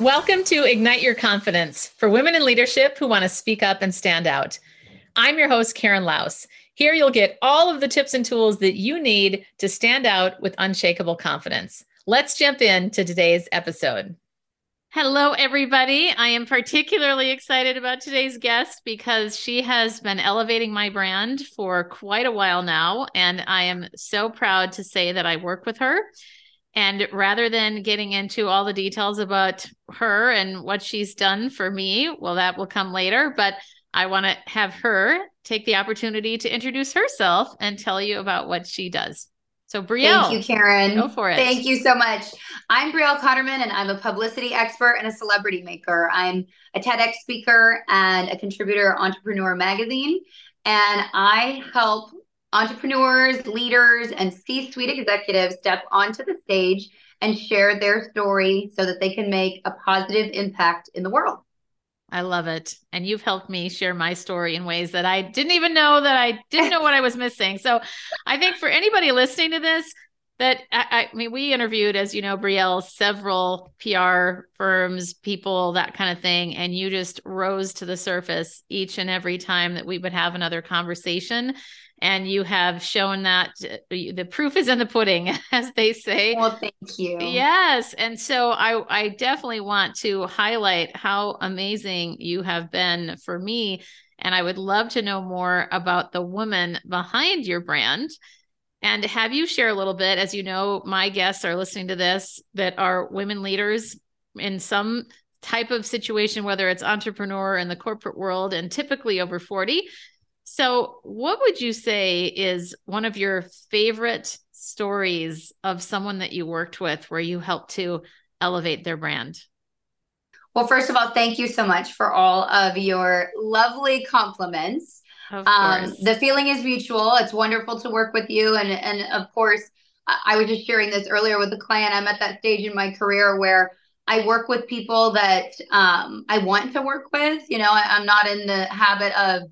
Welcome to Ignite Your Confidence for women in leadership who want to speak up and stand out. I'm your host, Karen Laos. Here you'll get all of the tips and tools that you need to stand out with unshakable confidence. Let's jump into today's episode. Hello, everybody. I am particularly excited about today's guest because she has been elevating my brand for quite a while now. And I am so proud to say that I work with her. And rather than getting into all the details about her and what she's done for me, well, that will come later. But I want to have her take the opportunity to introduce herself and tell you about what she does. So, Brielle. Thank you, Karen. Go for it. Thank you so much. I'm Brielle Cotterman, and I'm a publicity expert and a celebrity maker. I'm a TEDx speaker and a contributor to Entrepreneur Magazine. And I help entrepreneurs, leaders, and C suite executives step onto the stage and share their story so that they can make a positive impact in the world. I love it. And you've helped me share my story in ways that I didn't even know that I didn't know what I was missing. So I think for anybody listening to this, that I, I, mean, we interviewed, as you know, Brielle, several PR firms, people, that kind of thing. And you just rose to the surface each and every time that we would have another conversation and you have shown that uh, the proof is in the pudding as they say. Well thank you. Yes and so i i definitely want to highlight how amazing you have been for me and i would love to know more about the woman behind your brand. And have you share a little bit as you know my guests are listening to this that are women leaders in some type of situation whether it's entrepreneur in the corporate world and typically over 40 so, what would you say is one of your favorite stories of someone that you worked with where you helped to elevate their brand? Well, first of all, thank you so much for all of your lovely compliments. Um, the feeling is mutual. It's wonderful to work with you. And, and of course, I was just sharing this earlier with a client. I'm at that stage in my career where I work with people that um, I want to work with. You know, I, am not in the habit of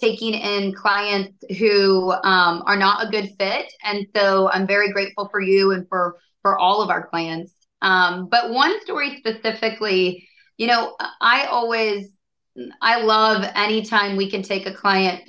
taking in clients who um, are not a good fit. And so I'm very grateful for you and for for all of our clients. Um, but one story specifically, you know, I always I love anytime we can take a client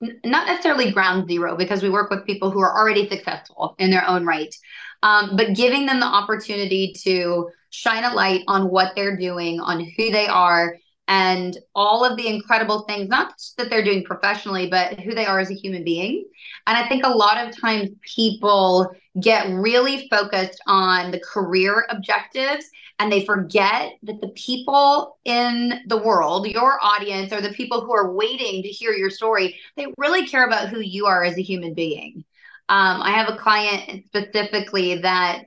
not necessarily ground zero because we work with people who are already successful in their own right um, but giving them the opportunity to shine a light on what they're doing on who they are and all of the incredible things, not just that they're doing professionally, but who they are as a human being. And I think a lot of times people get really focused on the career objectives and they forget that the people in the world, your audience, or the people who are waiting to hear your story, they really care about who you are as a human being. Um, I have a client specifically that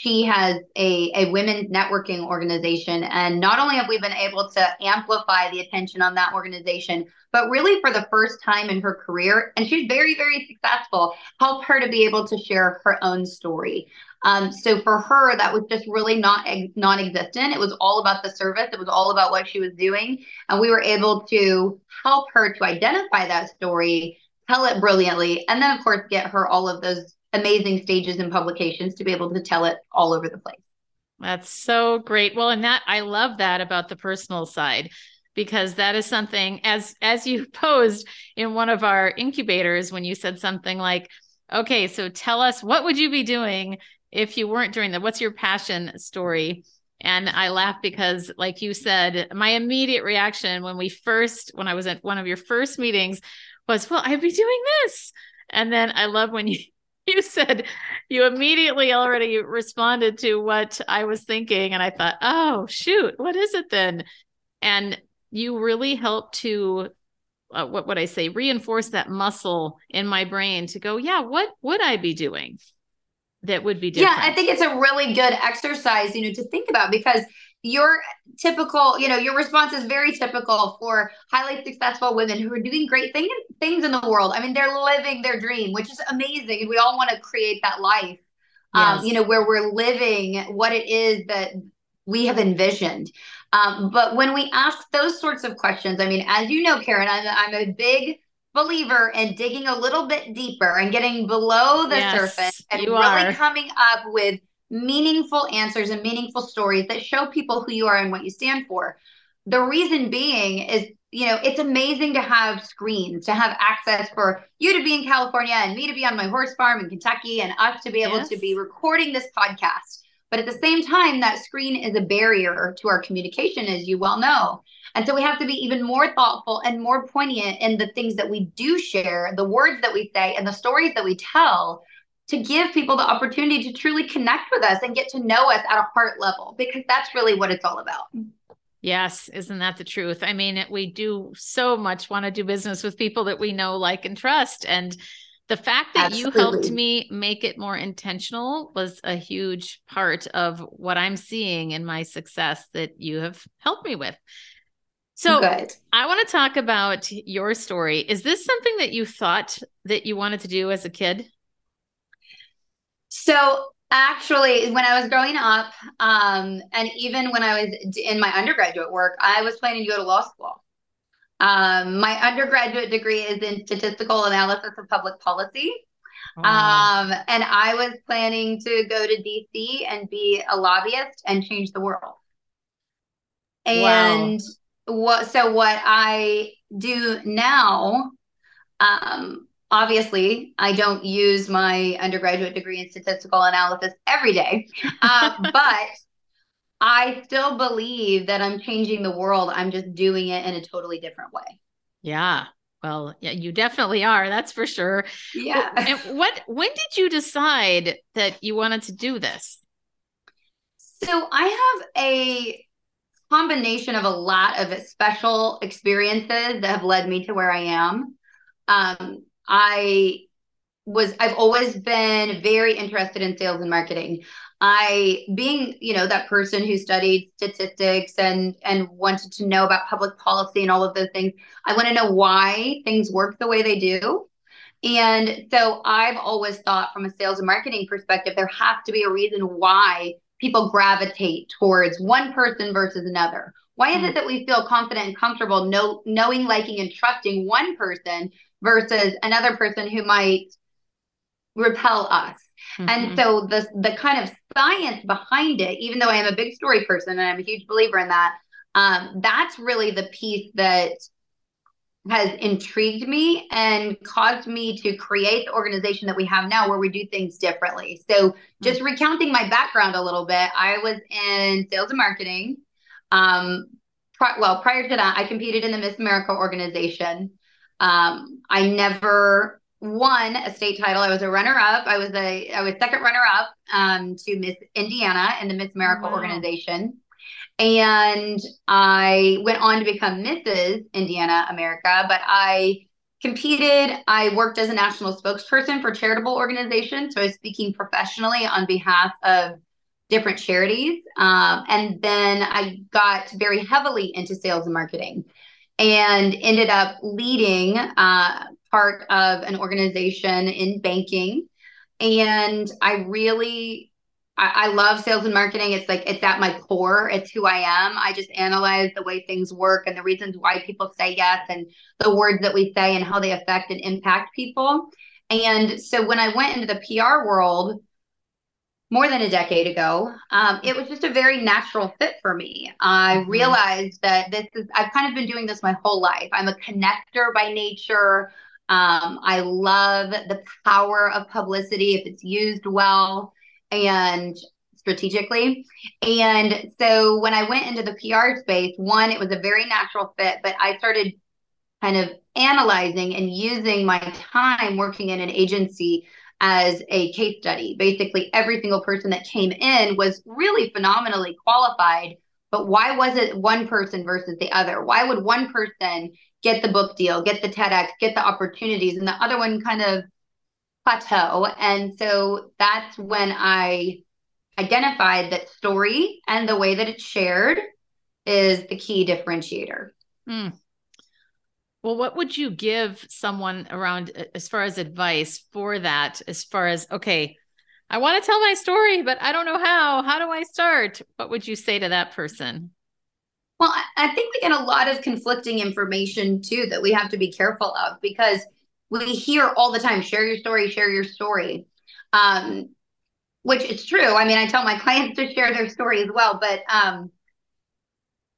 she has a, a women's networking organization. And not only have we been able to amplify the attention on that organization, but really for the first time in her career, and she's very, very successful, help her to be able to share her own story. Um, so for her, that was just really not non-existent. It was all about the service. It was all about what she was doing, and we were able to help her to identify that story, tell it brilliantly, and then of course get her all of those amazing stages and publications to be able to tell it all over the place. That's so great. Well, and that I love that about the personal side because that is something as as you posed in one of our incubators when you said something like, "Okay, so tell us what would you be doing if you weren't doing that? What's your passion story?" And I laugh because, like you said, my immediate reaction when we first, when I was at one of your first meetings, was, "Well, I'd be doing this." And then I love when you you said you immediately already responded to what I was thinking. And I thought, oh, shoot, what is it then? And you really helped to, uh, what would I say, reinforce that muscle in my brain to go, yeah, what would I be doing? That would be different. Yeah, I think it's a really good exercise, you know, to think about because your typical, you know, your response is very typical for highly successful women who are doing great thing, things in the world. I mean, they're living their dream, which is amazing. And we all want to create that life, um, yes. um, you know, where we're living what it is that we have envisioned. Um, but when we ask those sorts of questions, I mean, as you know, Karen, I'm, I'm a big believer in digging a little bit deeper and getting below the yes, surface and really are. coming up with meaningful answers and meaningful stories that show people who you are and what you stand for. The reason being is, you know, it's amazing to have screens, to have access for you to be in California and me to be on my horse farm in Kentucky and us to be able yes. to be recording this podcast. But at the same time, that screen is a barrier to our communication, as you well know. And so we have to be even more thoughtful and more poignant in the things that we do share, the words that we say, and the stories that we tell to give people the opportunity to truly connect with us and get to know us at a heart level, because that's really what it's all about. Yes, isn't that the truth? I mean, we do so much want to do business with people that we know, like, and trust. And the fact that Absolutely. you helped me make it more intentional was a huge part of what I'm seeing in my success that you have helped me with. So Good. I want to talk about your story. Is this something that you thought that you wanted to do as a kid? So actually, when I was growing up, um, and even when I was in my undergraduate work, I was planning to go to law school. Um, my undergraduate degree is in statistical analysis of public policy. Oh. Um, and I was planning to go to DC and be a lobbyist and change the world. And wow. what so what I do now, um, obviously I don't use my undergraduate degree in statistical analysis every day, uh, but I still believe that I'm changing the world. I'm just doing it in a totally different way. Yeah. Well, yeah, you definitely are. That's for sure. Yeah. And what when did you decide that you wanted to do this? So I have a combination of a lot of special experiences that have led me to where I am. Um, I was I've always been very interested in sales and marketing. I being, you know, that person who studied statistics and and wanted to know about public policy and all of those things, I want to know why things work the way they do. And so I've always thought from a sales and marketing perspective, there has to be a reason why people gravitate towards one person versus another. Why is it hmm. that we feel confident and comfortable know, knowing, liking, and trusting one person versus another person who might repel us? Mm-hmm. And so the the kind of science behind it, even though I am a big story person and I'm a huge believer in that, um, that's really the piece that has intrigued me and caused me to create the organization that we have now where we do things differently. So just mm-hmm. recounting my background a little bit, I was in sales and marketing. Um, well, prior to that, I competed in the Miss America organization. Um, I never won a state title. I was a runner up. I was a I was second runner up um, to Miss Indiana in the Miss America wow. organization. And I went on to become Mrs. Indiana America, but I competed. I worked as a national spokesperson for charitable organizations. So I was speaking professionally on behalf of different charities. Um, and then I got very heavily into sales and marketing and ended up leading uh, part of an organization in banking. And I really, I, I, love sales and marketing. It's like, it's at my core. It's who I am. I just analyze the way things work and the reasons why people say yes and the words that we say and how they affect and impact people. And so when I went into the PR world, more than a decade ago, um, it was just a very natural fit for me. I mm-hmm. realized that this is, I've kind of been doing this my whole life. I'm a connector by nature. Um, I love the power of publicity if it's used well and strategically. And so when I went into the PR space, one, it was a very natural fit, but I started kind of analyzing and using my time working in an agency as a case study. Basically, every single person that came in was really phenomenally qualified. But why was it one person versus the other? Why would one person get the book deal, get the TEDx, get the opportunities, and the other one kind of plateau. And so that's when I identified that story and the way that it's shared is the key differentiator. Mm. Well, what would you give someone around as far as advice for that? As far as, okay, I want to tell my story, but I don't know how. How do I start? What would you say to that person? Well, I think we get a lot of conflicting information too that we have to be careful of because we hear all the time share your story, share your story. Um, which is true. I mean, I tell my clients to share their story as well, but um,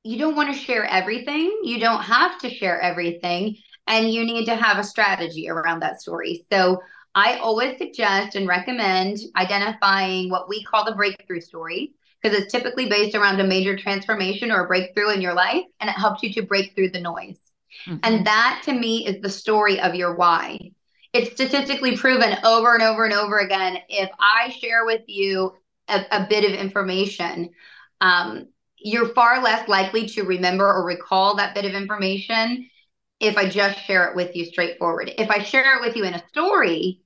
you don't want to share everything. You don't have to share everything, and you need to have a strategy around that story. So I always suggest and recommend identifying what we call the breakthrough story because it's typically based around a major transformation or a breakthrough in your life, and it helps you to break through the noise. Mm-hmm. And that to me is the story of your why. It's statistically proven over and over and over again. If I share with you a, a bit of information, um, you're far less likely to remember or recall that bit of information if I just share it with you straightforward. If I share it with you in a story,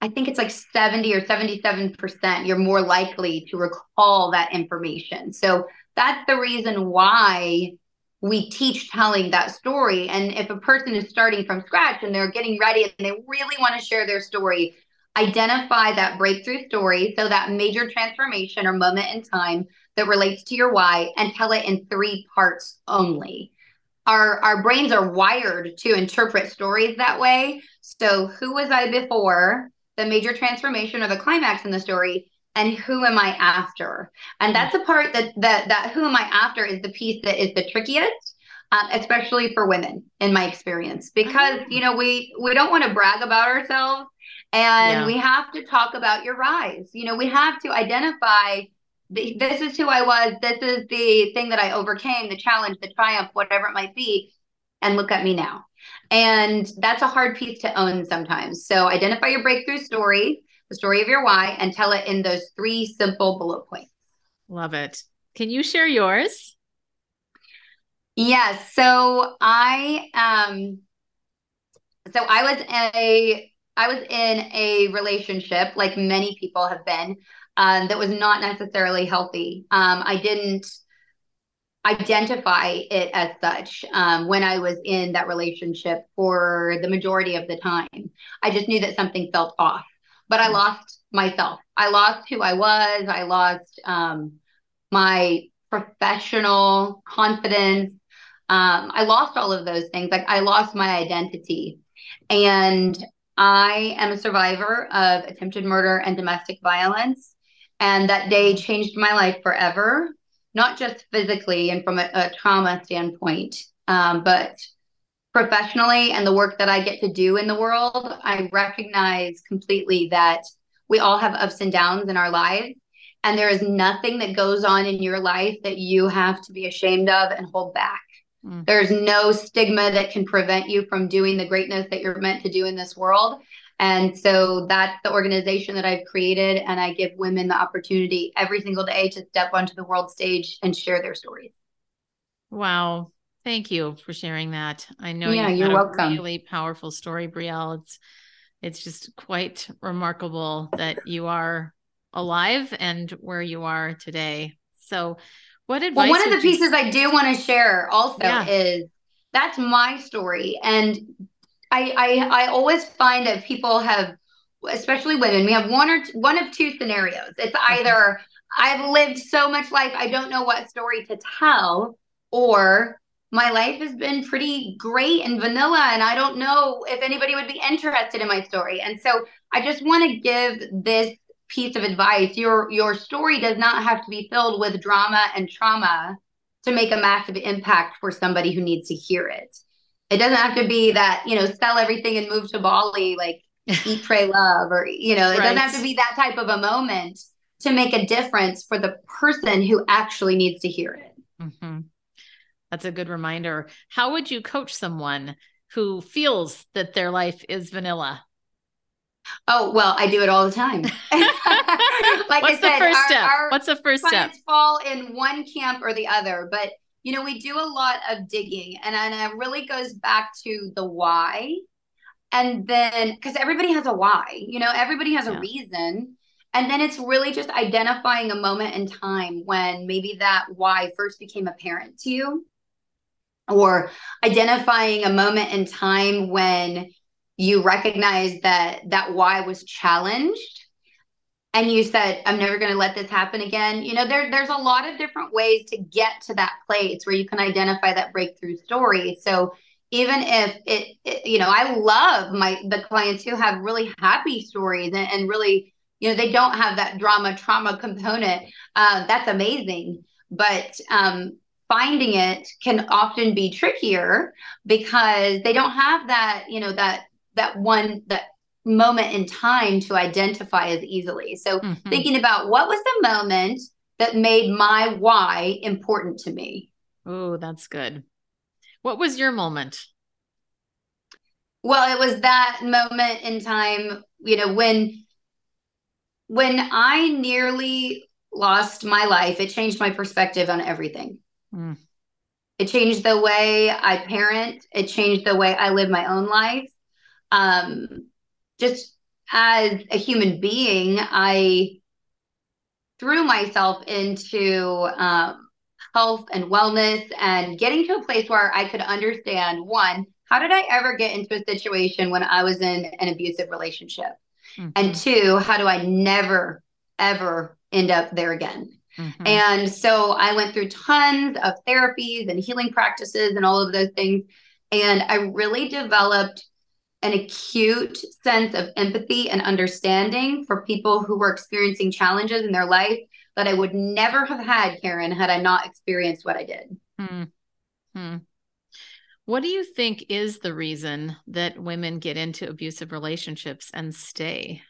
I think it's like 70 or 77%, you're more likely to recall that information. So that's the reason why we teach telling that story. And if a person is starting from scratch and they're getting ready and they really want to share their story, identify that breakthrough story. So that major transformation or moment in time that relates to your why and tell it in three parts only. Our, our brains are wired to interpret stories that way. So, who was I before the major transformation or the climax in the story? and who am I after? And that's a part that that that who am I after is the piece that is the trickiest, um, especially for women, in my experience, because oh. you know we we don't want to brag about ourselves, and yeah. we have to talk about your rise. You know, we have to identify. The, this is who I was. This is the thing that I overcame, the challenge, the triumph, whatever it might be. And look at me now. And that's a hard piece to own sometimes. So identify your breakthrough story the story of your why, and tell it in those three simple bullet points. Love it. Can you share yours? Yes. So I um so I was a I was in a relationship like many people have been um, that was not necessarily healthy. Um, I didn't identify it as such um, when I was in that relationship for the majority of the time. I just knew that something felt off but I lost myself. I lost who I was. I lost um, my professional confidence. Um, I lost all of those things. Like I lost my identity. And I am a survivor of attempted murder and domestic violence. And that day changed my life forever, not just physically and from a, a trauma standpoint, um, but professionally and the work that I get to do in the world, I recognize completely that we all have ups and downs in our lives. And there is nothing that goes on in your life that you have to be ashamed of and hold back. Mm. There's no stigma that can prevent you from doing the greatness that you're meant to do in this world. And so that's the organization that I've created. And I give women the opportunity every single day to step onto the world stage and share their stories. Wow. Thank you for sharing that. I know yeah, you're welcome. really powerful story, Brielle. It's it's just quite remarkable that you are alive and where you are today. So, what advice? Well, one of the you... pieces I do want to share also yeah. is that's my story, and I, I I always find that people have, especially women, we have one or one of two scenarios. It's mm-hmm. either I've lived so much life, I don't know what story to tell, or my life has been pretty great and vanilla and i don't know if anybody would be interested in my story. And so i just want to give this piece of advice. Your your story does not have to be filled with drama and trauma to make a massive impact for somebody who needs to hear it it doesn't have to be that you know sell everything and move to bali like eat pray love or you know it right. doesn't have to be that type of a moment to make a difference for the person who actually needs to hear it mm-hmm. That's a good reminder. How would you coach someone who feels that their life is vanilla? Oh, well, I do it all the time. like What's I said, the first our, step? Our What's the first step? fall in one camp or the other, but you know, we do a lot of digging and, and it really goes back to the why. And then because everybody has a why, you know, everybody has yeah. a reason. And then it's really just identifying a moment in time when maybe that why first became apparent to you or identifying a moment in time when you recognize that that why was challenged and you said i'm never going to let this happen again you know there, there's a lot of different ways to get to that place where you can identify that breakthrough story so even if it, it you know i love my the clients who have really happy stories and, and really you know, they don't have that drama trauma component. Uh, that's amazing. But um, finding it can often be trickier because they don't have that, you know, that that one that moment in time to identify as easily. So mm-hmm. thinking about what was the moment that made my why important to me. Oh, that's good. What was your moment? Well, it was that moment in time, you know, when when I nearly lost my life, it changed my perspective on everything. Mm. It changed the way I parent, it changed the way I live my own life. Um, just as a human being, I threw myself into um, health and wellness and getting to a place where I could understand one, how did I ever get into a situation when I was in an abusive relationship? Mm-hmm. And two, how do I never, ever end up there again? Mm-hmm. And so I went through tons of therapies and healing practices and all of those things. And I really developed an acute sense of empathy and understanding for people who were experiencing challenges in their life that I would never have had, Karen, had I not experienced what I did. Hmm. What do you think is the reason that women get into abusive relationships and stay?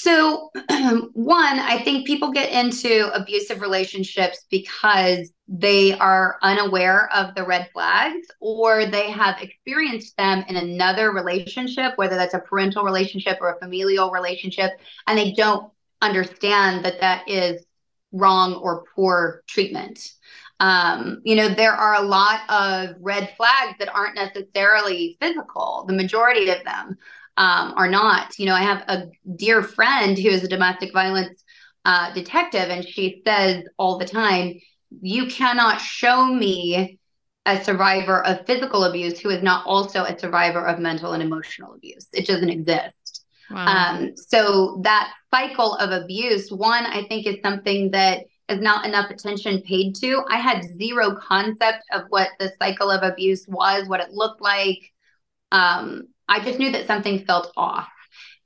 So, one, I think people get into abusive relationships because they are unaware of the red flags or they have experienced them in another relationship, whether that's a parental relationship or a familial relationship, and they don't understand that that is wrong or poor treatment. Um, you know, there are a lot of red flags that aren't necessarily physical, the majority of them um, are not. You know, I have a dear friend who is a domestic violence uh, detective, and she says all the time, You cannot show me a survivor of physical abuse who is not also a survivor of mental and emotional abuse. It doesn't exist. Wow. Um, so that cycle of abuse, one, I think is something that is not enough attention paid to. I had zero concept of what the cycle of abuse was, what it looked like. Um, I just knew that something felt off.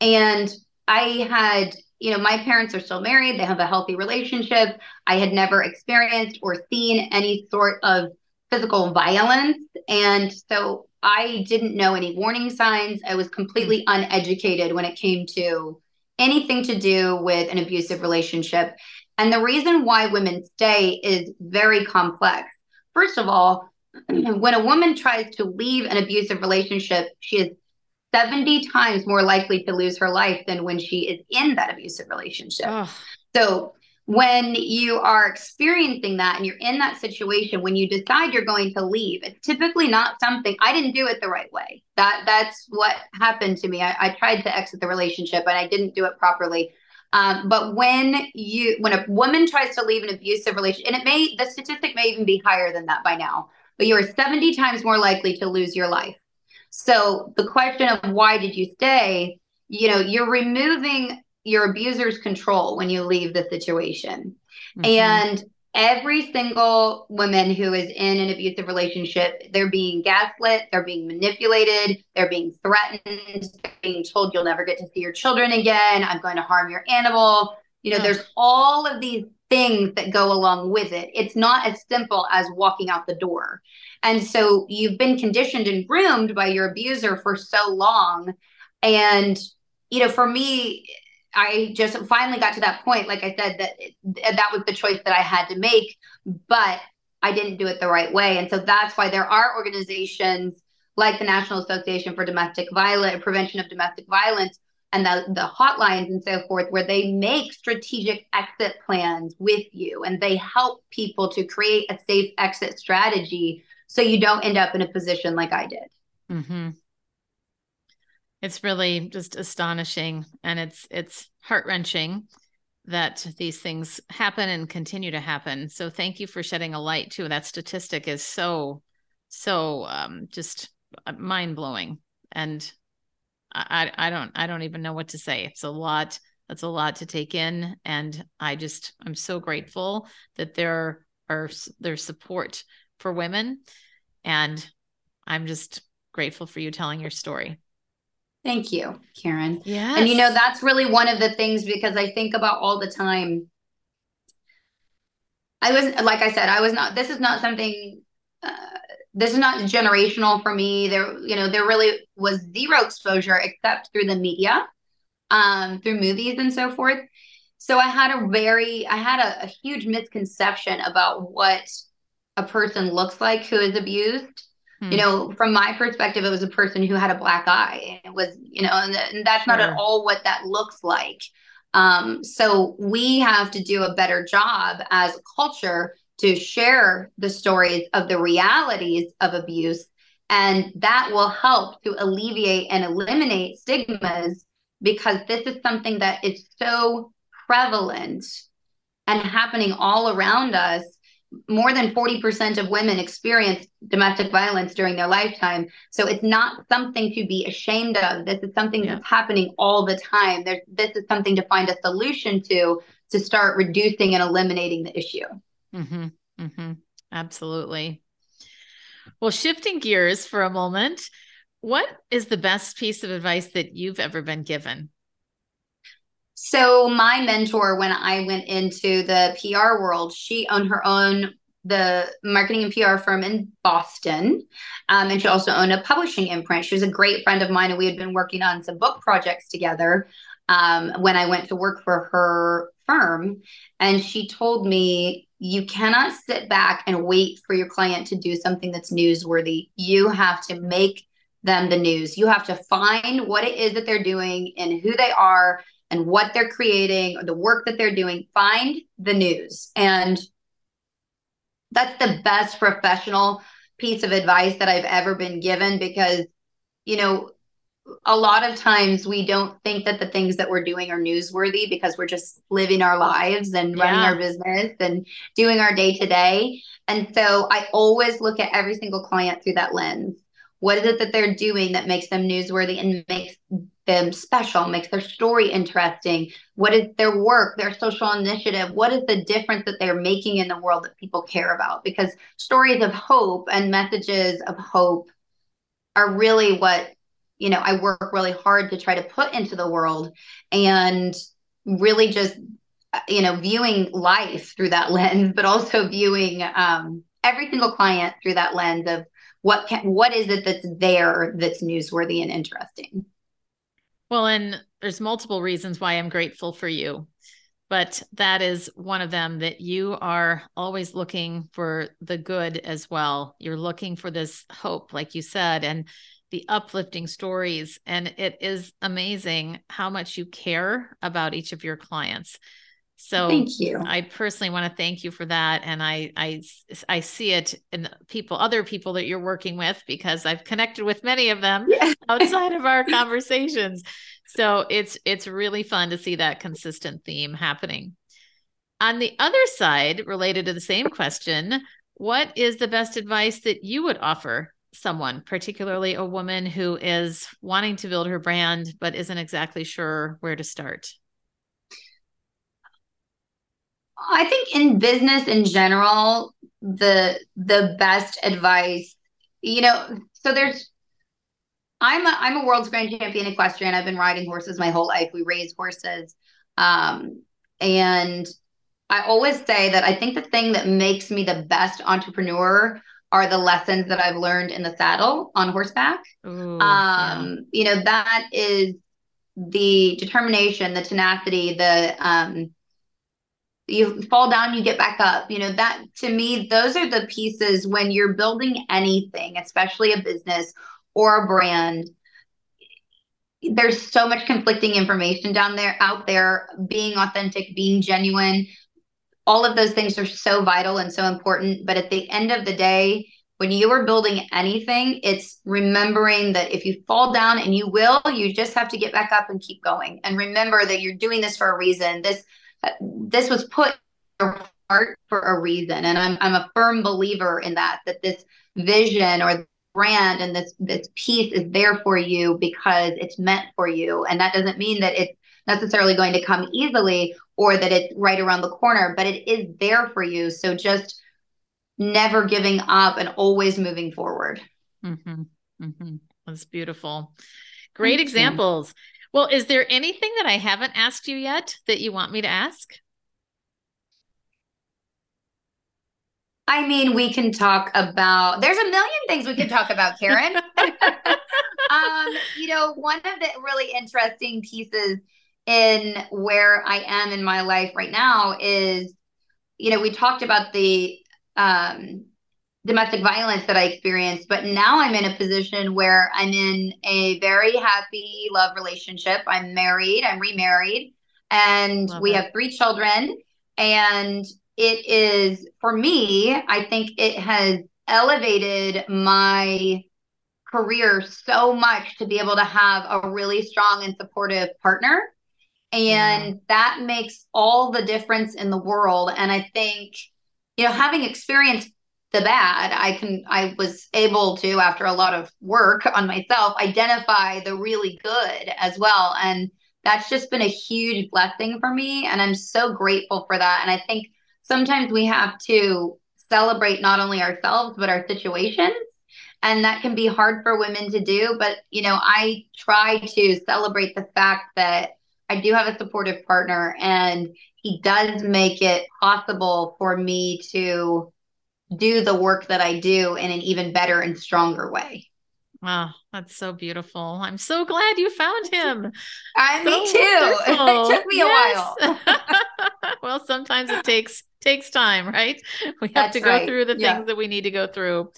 And I had, you know, my parents are still married, they have a healthy relationship. I had never experienced or seen any sort of physical violence. And so I didn't know any warning signs. I was completely hmm. uneducated when it came to anything to do with an abusive relationship. And the reason why women stay is very complex. First of all, when a woman tries to leave an abusive relationship, she is 70 times more likely to lose her life than when she is in that abusive relationship. So when you are experiencing that and you're in that situation when you decide you're going to leave it's typically not something i didn't do it the right way. That that's what happened to me. I, I tried to exit the relationship and i didn't do it properly. Um, but when you when a woman tries to leave an abusive relationship and it may the statistic may even be higher than that by now but you are 70 times more likely to lose your life so the question of why did you stay, you know, you're removing your abuser's control when you leave the situation. Mm-hmm. And every single woman who is in an abusive relationship, they're being gaslit, they're being manipulated, they're being threatened, they're being told you'll never get to see your children again, I'm going to harm your animal. You know, there's all of these things that go along with it. It's not as simple as walking out the door. And so you've been conditioned and groomed by your abuser for so long. And, you know, for me, I just finally got to that point. Like I said, that that was the choice that I had to make, but I didn't do it the right way. And so that's why there are organizations like the National Association for Domestic Violence, Prevention of Domestic Violence, and the, the hotlines and so forth, where they make strategic exit plans with you and they help people to create a safe exit strategy so you don't end up in a position like I did. Mm-hmm. It's really just astonishing and it's it's heart wrenching that these things happen and continue to happen. So thank you for shedding a light too. That statistic is so so um, just mind blowing and I I don't I don't even know what to say. It's a lot. That's a lot to take in, and I just I'm so grateful that there are there's support for women. And I'm just grateful for you telling your story. Thank you, Karen. Yeah. And you know, that's really one of the things because I think about all the time. I was, like I said, I was not, this is not something, uh, this is not generational for me. There, you know, there really was zero exposure except through the media, um, through movies and so forth. So I had a very, I had a, a huge misconception about what a person looks like who is abused you hmm. know from my perspective it was a person who had a black eye it was you know and, and that's sure. not at all what that looks like um, so we have to do a better job as a culture to share the stories of the realities of abuse and that will help to alleviate and eliminate stigmas because this is something that is so prevalent and happening all around us more than 40% of women experience domestic violence during their lifetime. So it's not something to be ashamed of. This is something yeah. that's happening all the time. There's, this is something to find a solution to, to start reducing and eliminating the issue. Mm-hmm. Mm-hmm. Absolutely. Well, shifting gears for a moment, what is the best piece of advice that you've ever been given? So my mentor, when I went into the PR world, she owned her own the marketing and PR firm in Boston. Um, and she also owned a publishing imprint. She was a great friend of mine, and we had been working on some book projects together um, when I went to work for her firm. And she told me, You cannot sit back and wait for your client to do something that's newsworthy. You have to make them the news. You have to find what it is that they're doing and who they are and what they're creating or the work that they're doing, find the news. And that's the best professional piece of advice that I've ever been given because, you know, a lot of times we don't think that the things that we're doing are newsworthy because we're just living our lives and running yeah. our business and doing our day to day. And so I always look at every single client through that lens. What is it that they're doing that makes them newsworthy and makes them special, makes their story interesting? What is their work, their social initiative? What is the difference that they're making in the world that people care about? Because stories of hope and messages of hope are really what, you know, I work really hard to try to put into the world and really just, you know, viewing life through that lens, but also viewing um, every single client through that lens of what can what is it that's there that's newsworthy and interesting. Well and there's multiple reasons why i'm grateful for you but that is one of them that you are always looking for the good as well. You're looking for this hope like you said and the uplifting stories and it is amazing how much you care about each of your clients so thank you. I personally want to thank you for that. And I, I, I see it in people, other people that you're working with, because I've connected with many of them yeah. outside of our conversations. So it's, it's really fun to see that consistent theme happening. On the other side, related to the same question, what is the best advice that you would offer someone, particularly a woman who is wanting to build her brand, but isn't exactly sure where to start? I think in business in general, the the best advice, you know, so there's I'm a I'm a world's grand champion equestrian. I've been riding horses my whole life. We raise horses. Um, and I always say that I think the thing that makes me the best entrepreneur are the lessons that I've learned in the saddle on horseback. Ooh, um, yeah. you know, that is the determination, the tenacity, the um, you fall down you get back up you know that to me those are the pieces when you're building anything especially a business or a brand there's so much conflicting information down there out there being authentic being genuine all of those things are so vital and so important but at the end of the day when you are building anything it's remembering that if you fall down and you will you just have to get back up and keep going. And remember that you're doing this for a reason. This this was put heart for a reason. And I'm I'm a firm believer in that that this vision or brand and this this piece is there for you because it's meant for you. And that doesn't mean that it's necessarily going to come easily or that it's right around the corner but it is there for you so just never giving up and always moving forward mm-hmm. Mm-hmm. that's beautiful Great Thank examples. You. Well, is there anything that I haven't asked you yet that you want me to ask? I mean, we can talk about, there's a million things we can talk about, Karen. um, you know, one of the really interesting pieces in where I am in my life right now is, you know, we talked about the um, domestic violence that I experienced, but now I'm in a position where I'm in a very happy love relationship. I'm married, I'm remarried, and Love we it. have three children. And it is, for me, I think it has elevated my career so much to be able to have a really strong and supportive partner. And that makes all the difference in the world. And I think, you know, having experienced the bad, I can I was able to, after a lot of work on myself, identify the really good as well. And that's just been a huge blessing for me. And I'm so grateful for that. And I think sometimes we have to celebrate not only ourselves, but our situations and that can be hard for women to do but you know i try to celebrate the fact that i do have a supportive partner and he does make it possible for me to do the work that i do in an even better and stronger way Wow, that's so beautiful. I'm so glad you found him. I so me too. it took me yes. a while. well, sometimes it takes takes time, right? We have that's to go right. through the yeah. things that we need to go through.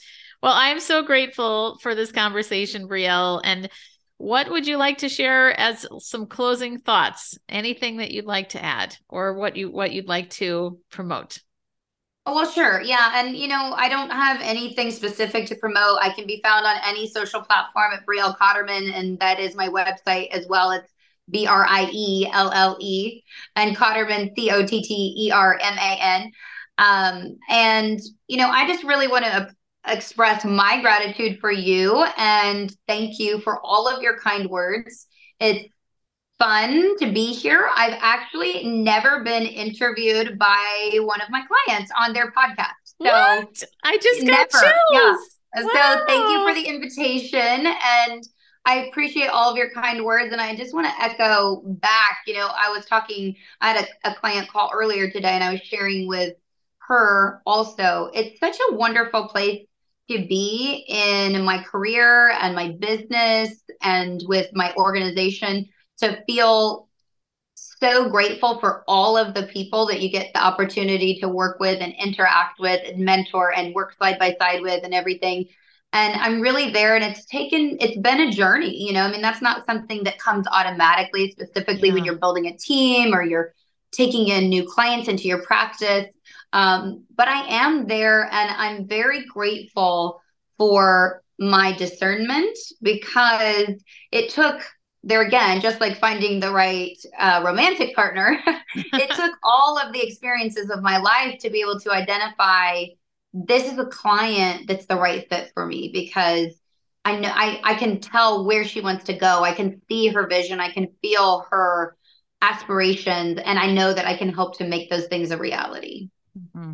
Well, I'm so grateful for this conversation, Brielle. And what would you like to share as some closing thoughts? Anything that you'd like to add or what you what you'd like to promote? Oh, well, sure. Yeah. And, you know, I don't have anything specific to promote. I can be found on any social platform at Brielle Cotterman, and that is my website as well. It's B R I E L L E and Cotterman, C O T T E R M A N. Um, and, you know, I just really want to express my gratitude for you and thank you for all of your kind words. It's fun to be here. I've actually never been interviewed by one of my clients on their podcast. So what? I just got never. chills. Yeah. Wow. So thank you for the invitation and I appreciate all of your kind words. And I just want to echo back. You know, I was talking, I had a, a client call earlier today and I was sharing with her also. It's such a wonderful place to be in my career and my business and with my organization to feel so grateful for all of the people that you get the opportunity to work with and interact with and mentor and work side by side with and everything. And i'm really there and it's taken it's been a journey you know? I mean that's not something that comes automatically specifically yeah. when you're building a team or you're taking in new clients into your practice um, but I am there and I'm very grateful for my discernment because it took there again, just like finding the right uh, romantic partner, it took all of the experiences of my life to be able to identify this is a client that's the right fit for me because I know I, I can tell where she wants to go. I can see her vision. I can feel her aspirations. And I know that I can help to make those things a reality. Mm-hmm.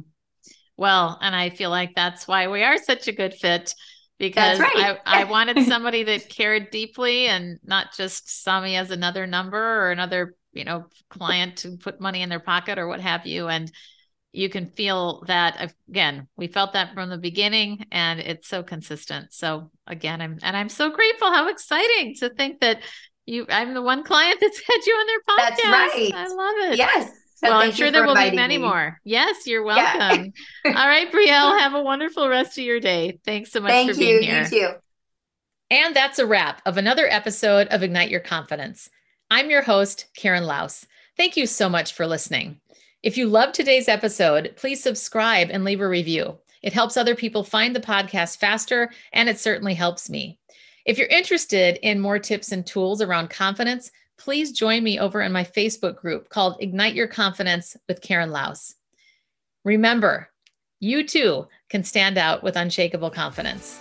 Well, and I feel like that's why we are such a good fit because right. I, I wanted somebody that cared deeply and not just saw me as another number or another, you know, client to put money in their pocket or what have you. And you can feel that again, we felt that from the beginning and it's so consistent. So again, I'm and I'm so grateful. How exciting to think that you I'm the one client that's had you on their podcast. That's right. I love it. Yes. So well, I'm sure there will be many me. more. Yes, you're welcome. Yeah. All right, Brielle, have a wonderful rest of your day. Thanks so much Thank for being you. here. You too. And that's a wrap of another episode of Ignite Your Confidence. I'm your host, Karen Laos. Thank you so much for listening. If you love today's episode, please subscribe and leave a review. It helps other people find the podcast faster, and it certainly helps me. If you're interested in more tips and tools around confidence, please join me over in my Facebook group called Ignite Your Confidence with Karen Laos. Remember, you too can stand out with unshakable confidence.